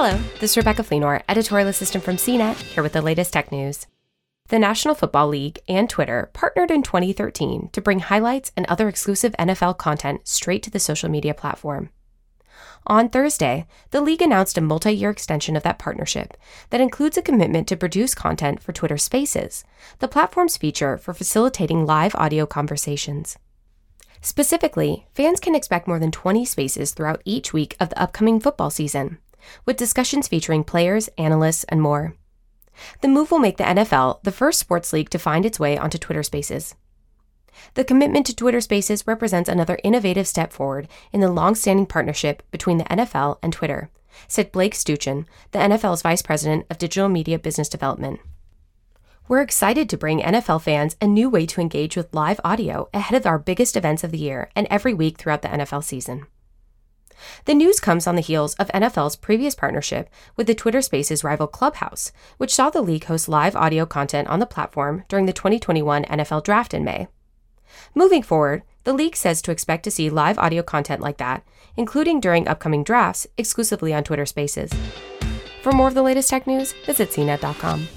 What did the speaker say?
Hello, this is Rebecca Fleenor, editorial assistant from CNET, here with the latest tech news. The National Football League and Twitter partnered in 2013 to bring highlights and other exclusive NFL content straight to the social media platform. On Thursday, the league announced a multi year extension of that partnership that includes a commitment to produce content for Twitter Spaces, the platform's feature for facilitating live audio conversations. Specifically, fans can expect more than 20 spaces throughout each week of the upcoming football season, with discussions featuring players, analysts, and more. The move will make the NFL the first sports league to find its way onto Twitter Spaces. The commitment to Twitter Spaces represents another innovative step forward in the long-standing partnership between the NFL and Twitter, said Blake Stuchin, the NFL's Vice President of Digital Media Business Development. We're excited to bring NFL fans a new way to engage with live audio ahead of our biggest events of the year and every week throughout the NFL season. The news comes on the heels of NFL's previous partnership with the Twitter Spaces rival Clubhouse, which saw the league host live audio content on the platform during the 2021 NFL Draft in May. Moving forward, the league says to expect to see live audio content like that, including during upcoming drafts, exclusively on Twitter Spaces. For more of the latest tech news, visit cnet.com.